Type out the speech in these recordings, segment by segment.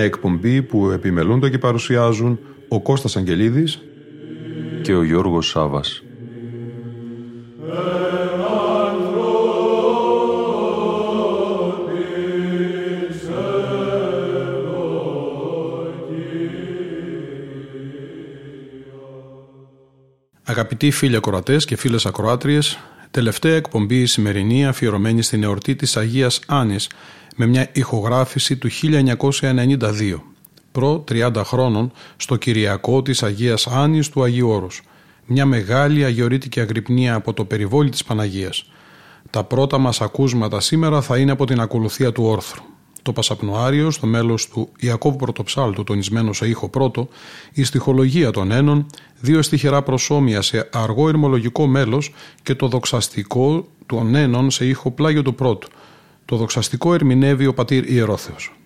Μια εκπομπή που επιμελούνται και παρουσιάζουν ο Κώστας Αγγελίδης και ο Γιώργος Σάβας. Αγαπητοί φίλοι ακροατές και φίλες ακροάτριες, τελευταία εκπομπή η σημερινή αφιερωμένη στην εορτή της Αγίας Άνης με μια ηχογράφηση του 1992, προ 30 χρόνων, στο Κυριακό της Αγίας Άνης του Αγίου Όρους. Μια μεγάλη αγιορείτικη αγρυπνία από το περιβόλι της Παναγίας. Τα πρώτα μας ακούσματα σήμερα θα είναι από την ακολουθία του όρθρου. Το Πασαπνοάριο, στο μέλος του Ιακώβου Πρωτοψάλτου, τονισμένο σε ήχο πρώτο, η στοιχολογία των ένων, δύο στοιχερά προσώμια σε αργό ερμολογικό μέλος και το δοξαστικό των ένων σε ήχο πλάγιο του πρώτου, το δοξαστικό ερμηνεύει ο πατήρ Ιερόθεος.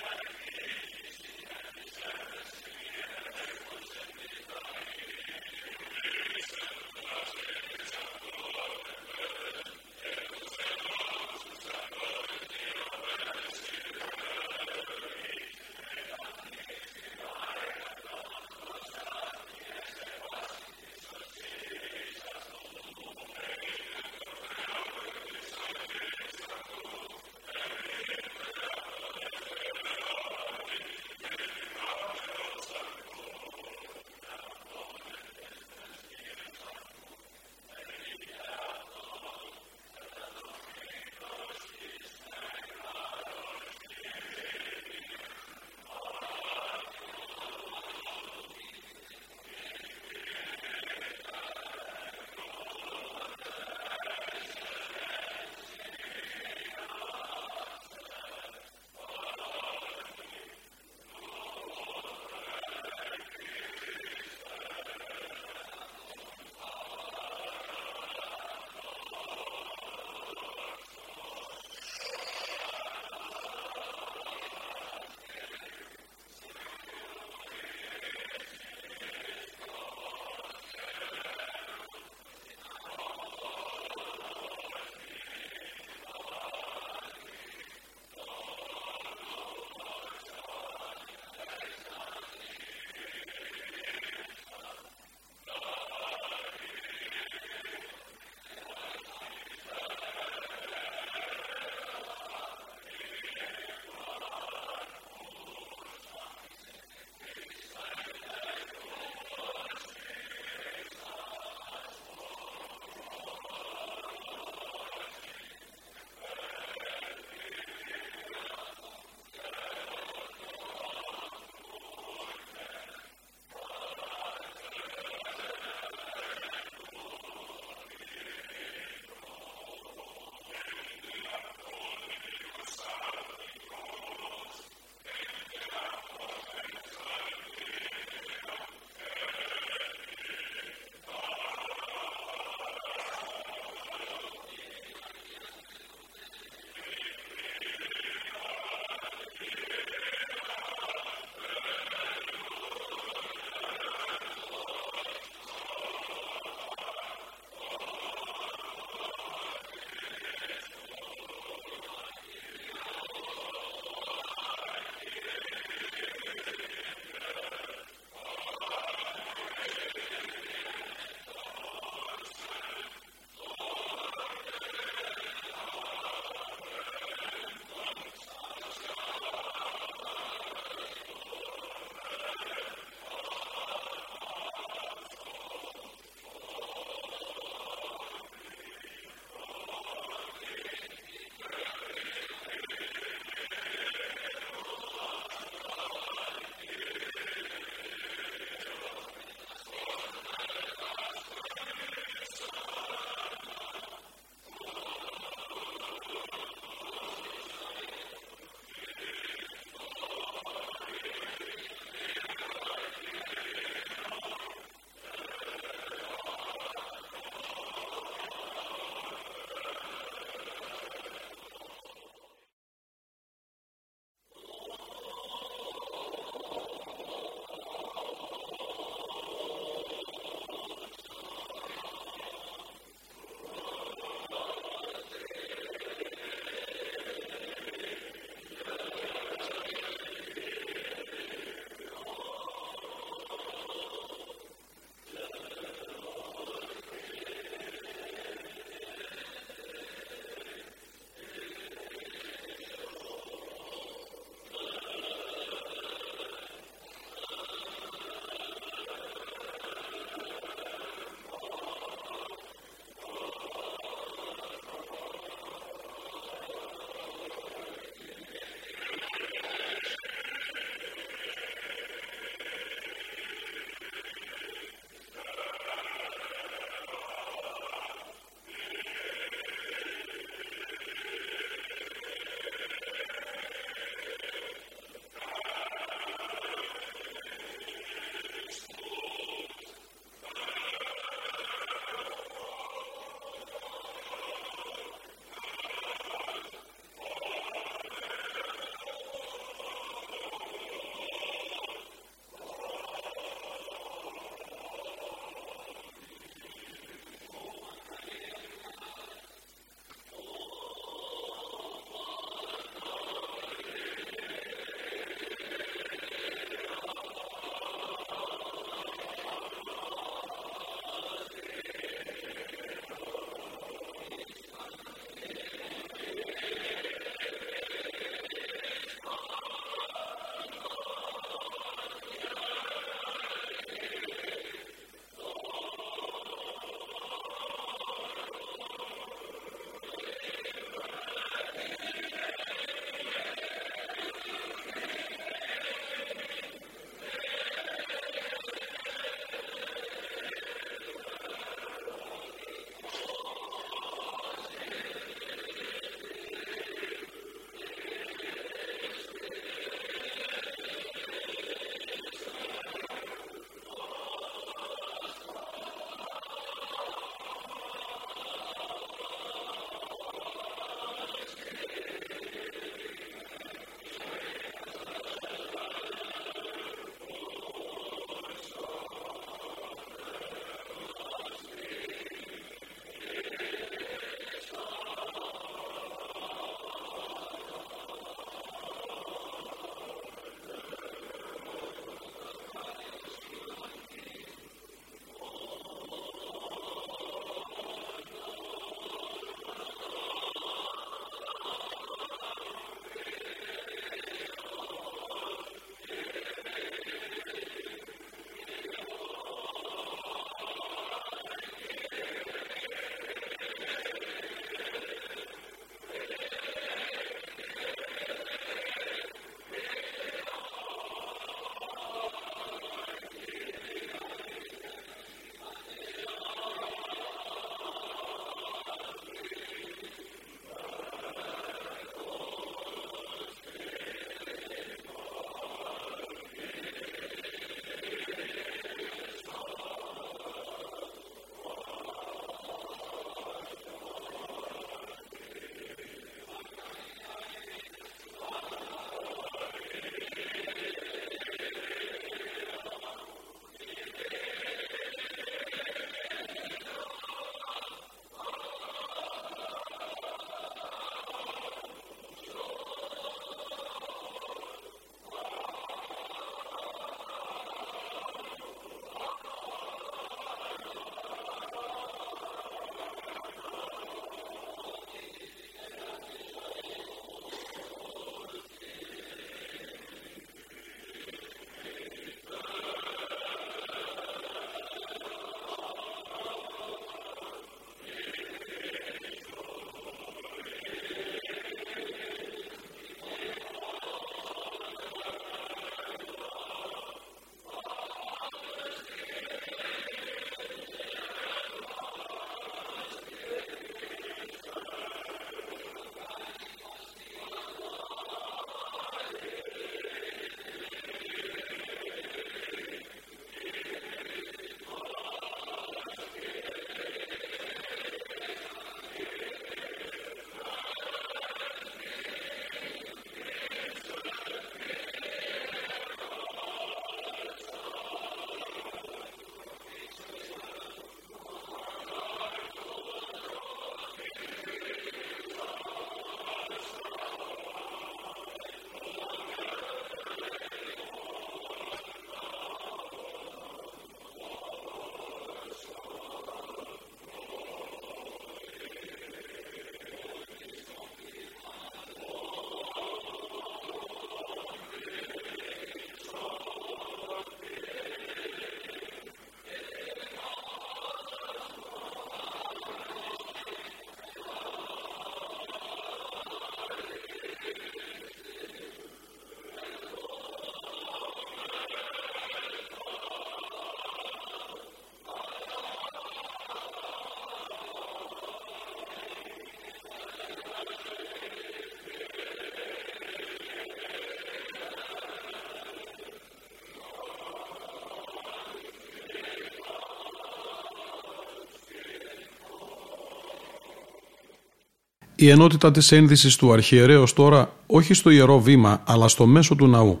Η ενότητα της ένδυσης του αρχιερέως τώρα όχι στο ιερό βήμα αλλά στο μέσο του ναού.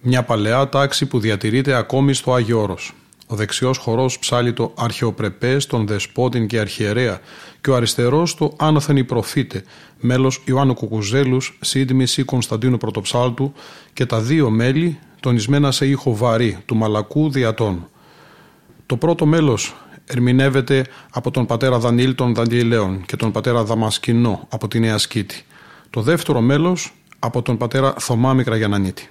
Μια παλαιά τάξη που διατηρείται ακόμη στο Άγιο Όρος. Ο δεξιός χορός ψάλει το αρχαιοπρεπές τον δεσπότην και αρχιερέα και ο αριστερός το άνωθεν η προφήτε, μέλος Ιωάννου Κουκουζέλους, σύντμηση Κωνσταντίνου Πρωτοψάλτου και τα δύο μέλη τονισμένα σε ήχο βαρύ του μαλακού διατών. Το πρώτο μέλος ερμηνεύεται από τον πατέρα Δανίλ των Δανιηλαίων και τον πατέρα Δαμασκηνό από τη Νέα Σκήτη. Το δεύτερο μέλος από τον πατέρα Θωμά Μικραγιανανίτη.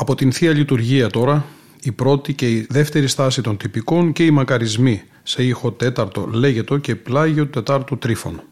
Από την Θεία Λειτουργία τώρα, η πρώτη και η δεύτερη στάση των τυπικών και οι μακαρισμοί σε ήχο τέταρτο λέγετο και πλάγιο τετάρτου τρίφων.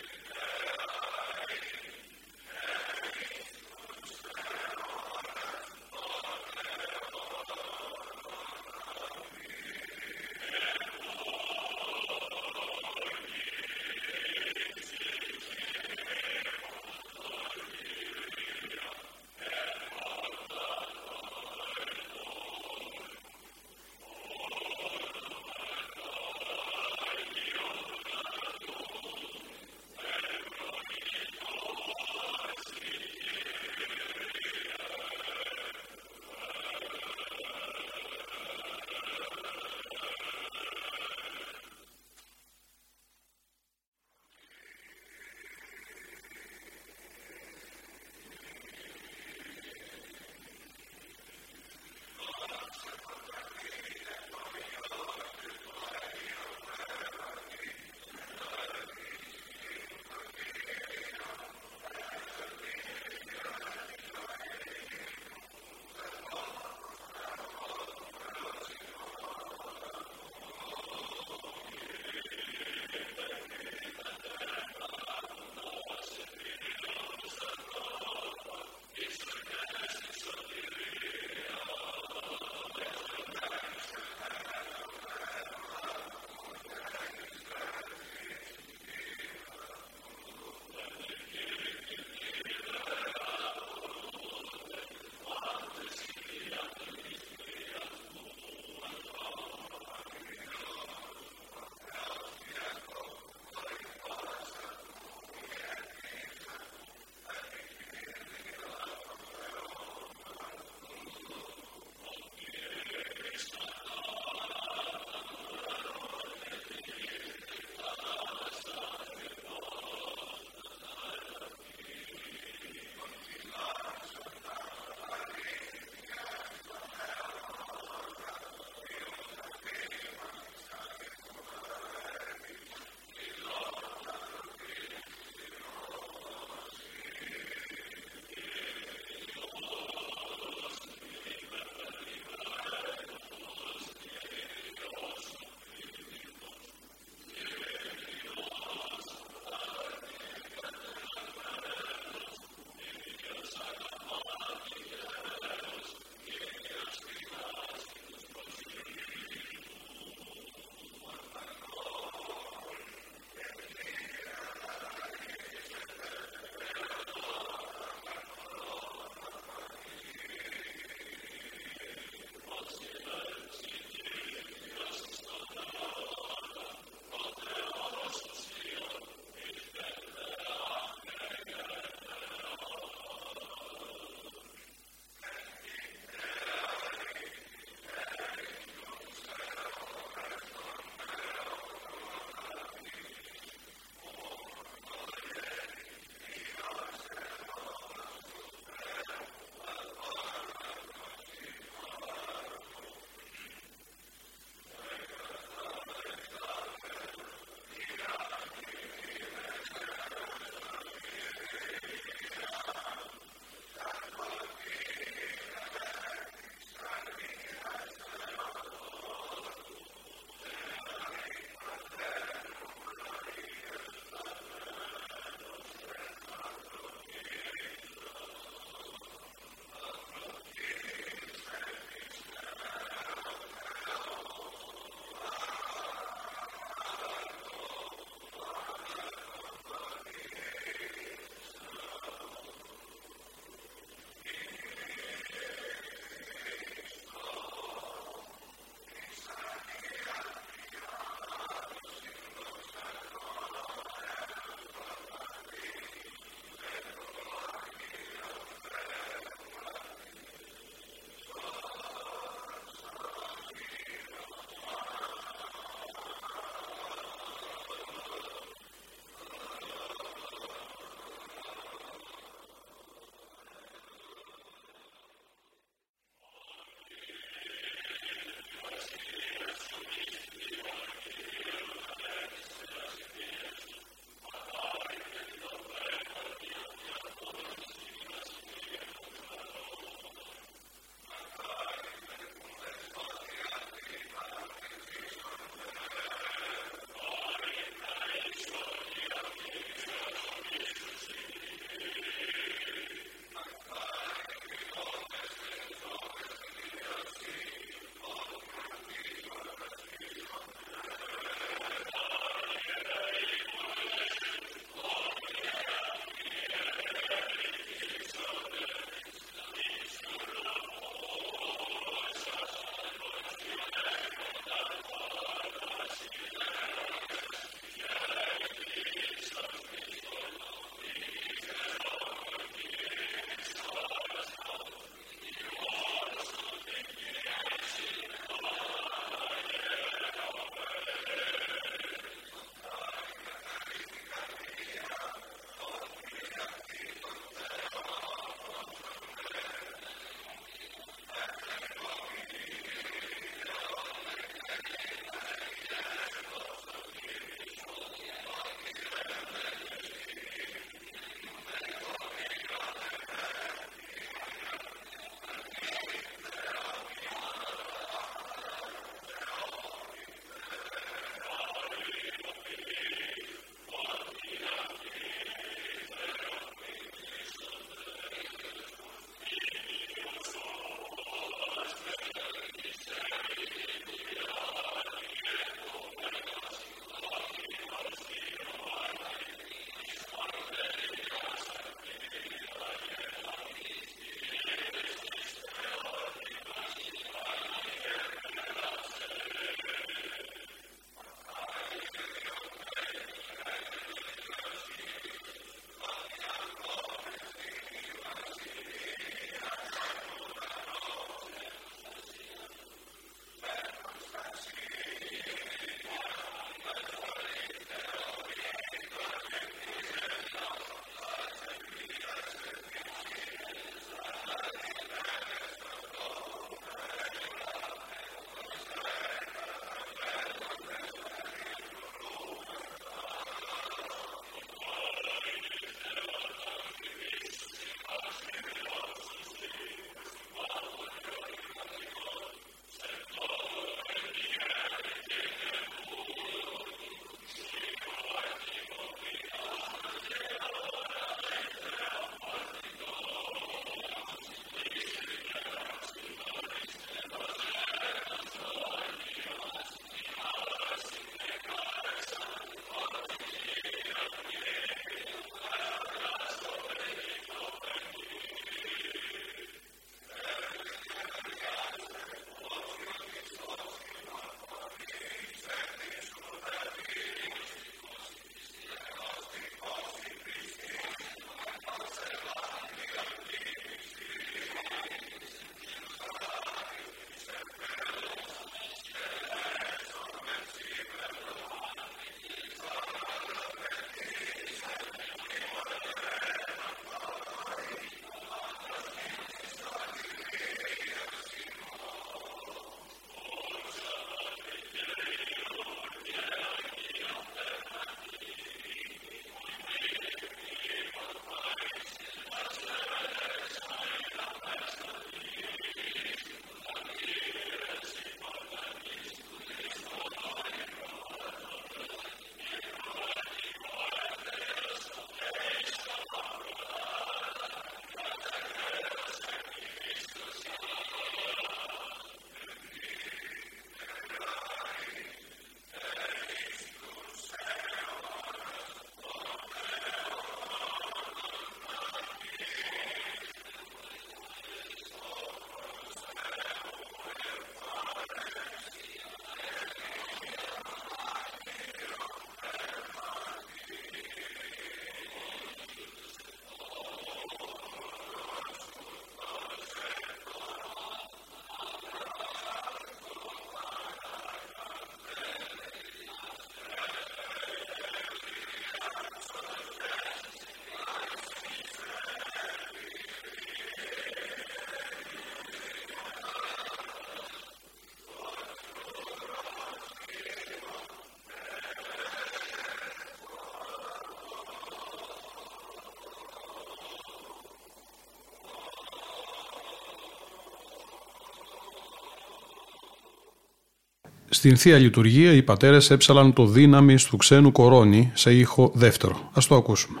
Στην Θεία Λειτουργία οι πατέρες έψαλαν το δύναμη του ξένου κορώνη σε ήχο δεύτερο. Ας το ακούσουμε.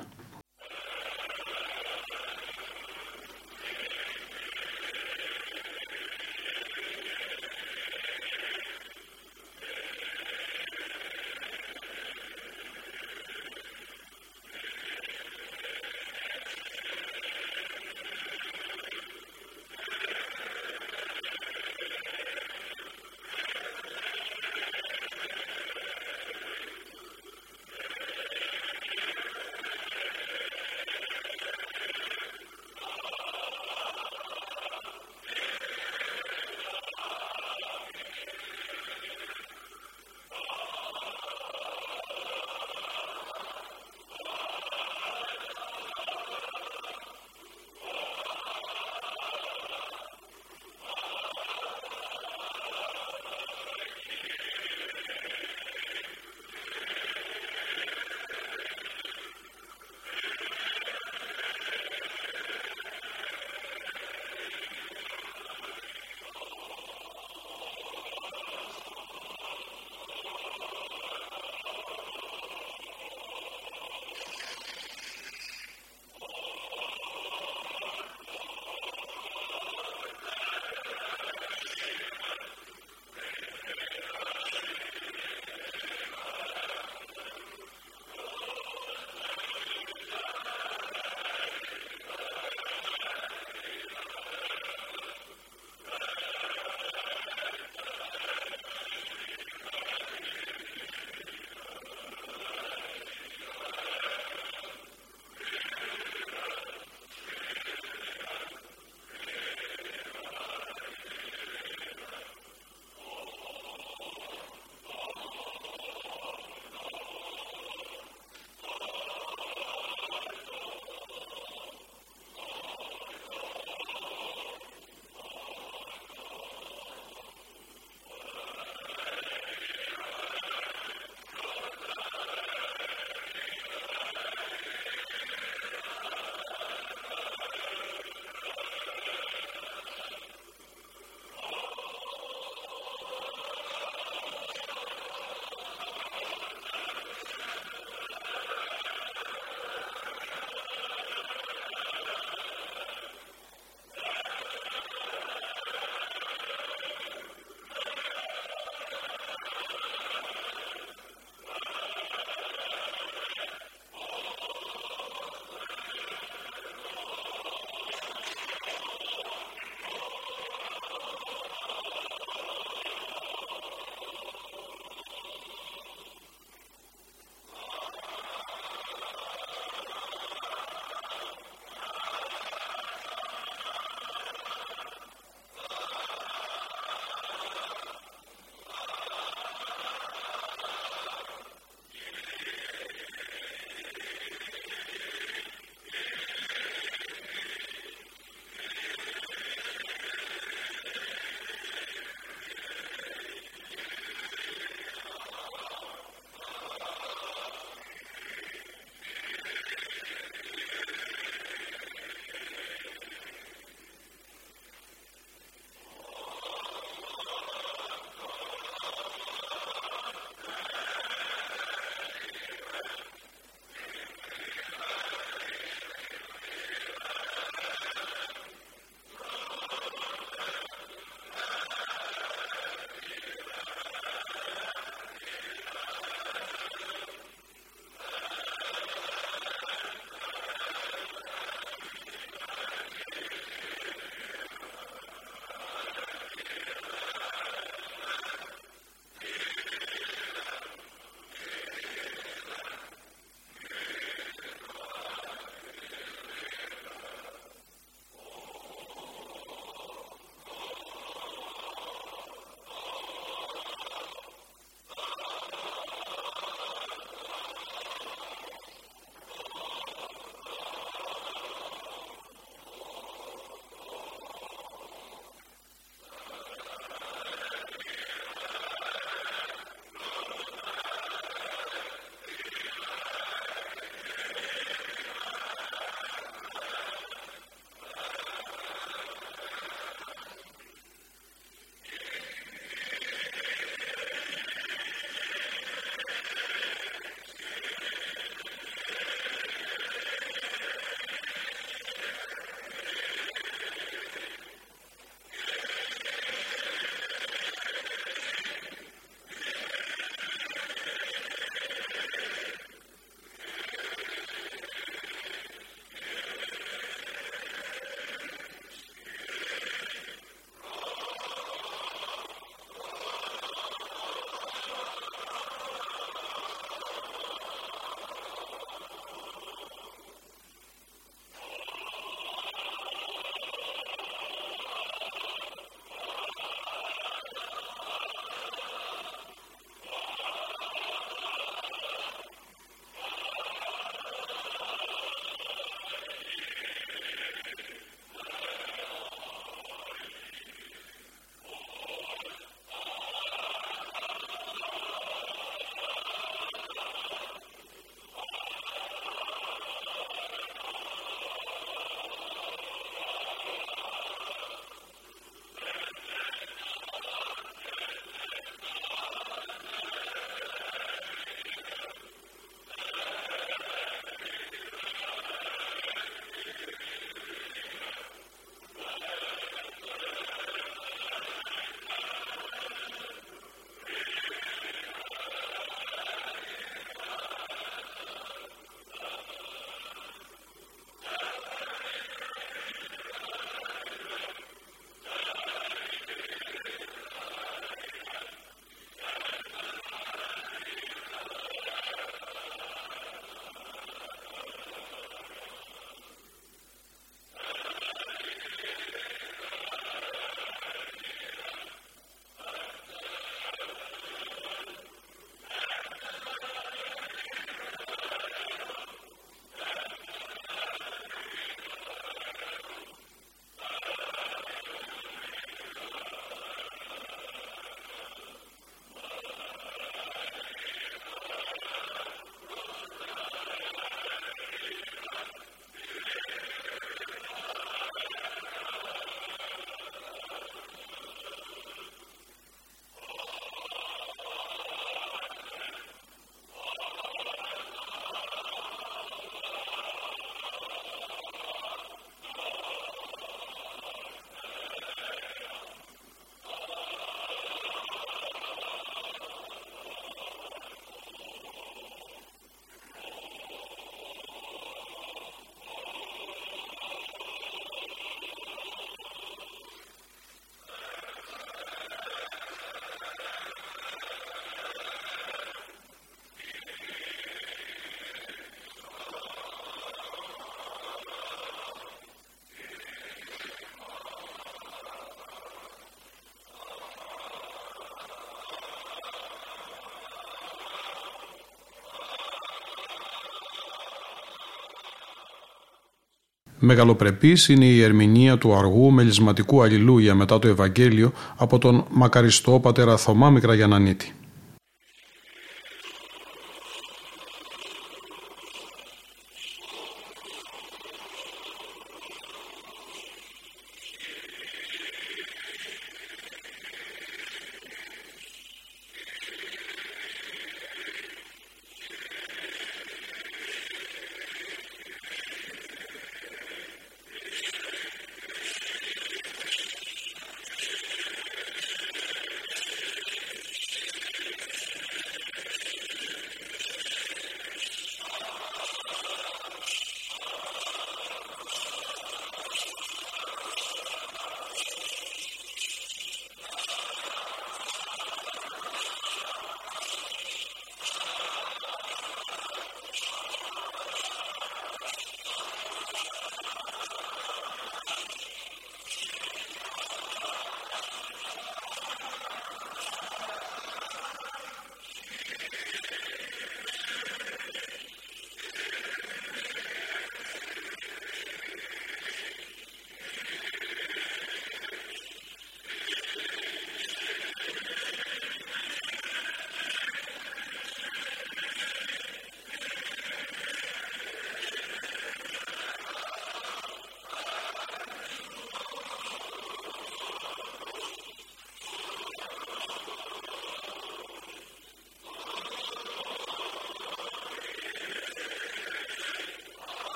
Μεγαλοπρεπής είναι η ερμηνεία του αργού μελισματικού αλληλούια μετά το Ευαγγέλιο από τον μακαριστό πατέρα Θωμά Μικραγιανανίτη.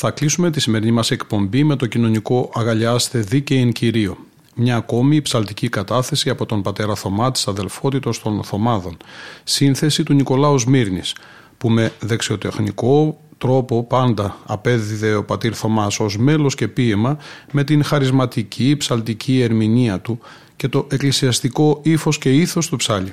Θα κλείσουμε τη σημερινή μας εκπομπή με το κοινωνικό «Αγαλιάστε δίκαιην Κυρίο». Μια ακόμη ψαλτική κατάθεση από τον πατέρα Θωμά της αδελφότητος των Θωμάδων. Σύνθεση του Νικολάου Σμύρνης, που με δεξιοτεχνικό τρόπο πάντα απέδιδε ο πατήρ Θωμάς ως μέλος και ποίημα με την χαρισματική ψαλτική ερμηνεία του και το εκκλησιαστικό ύφος και ήθος του ψάλη.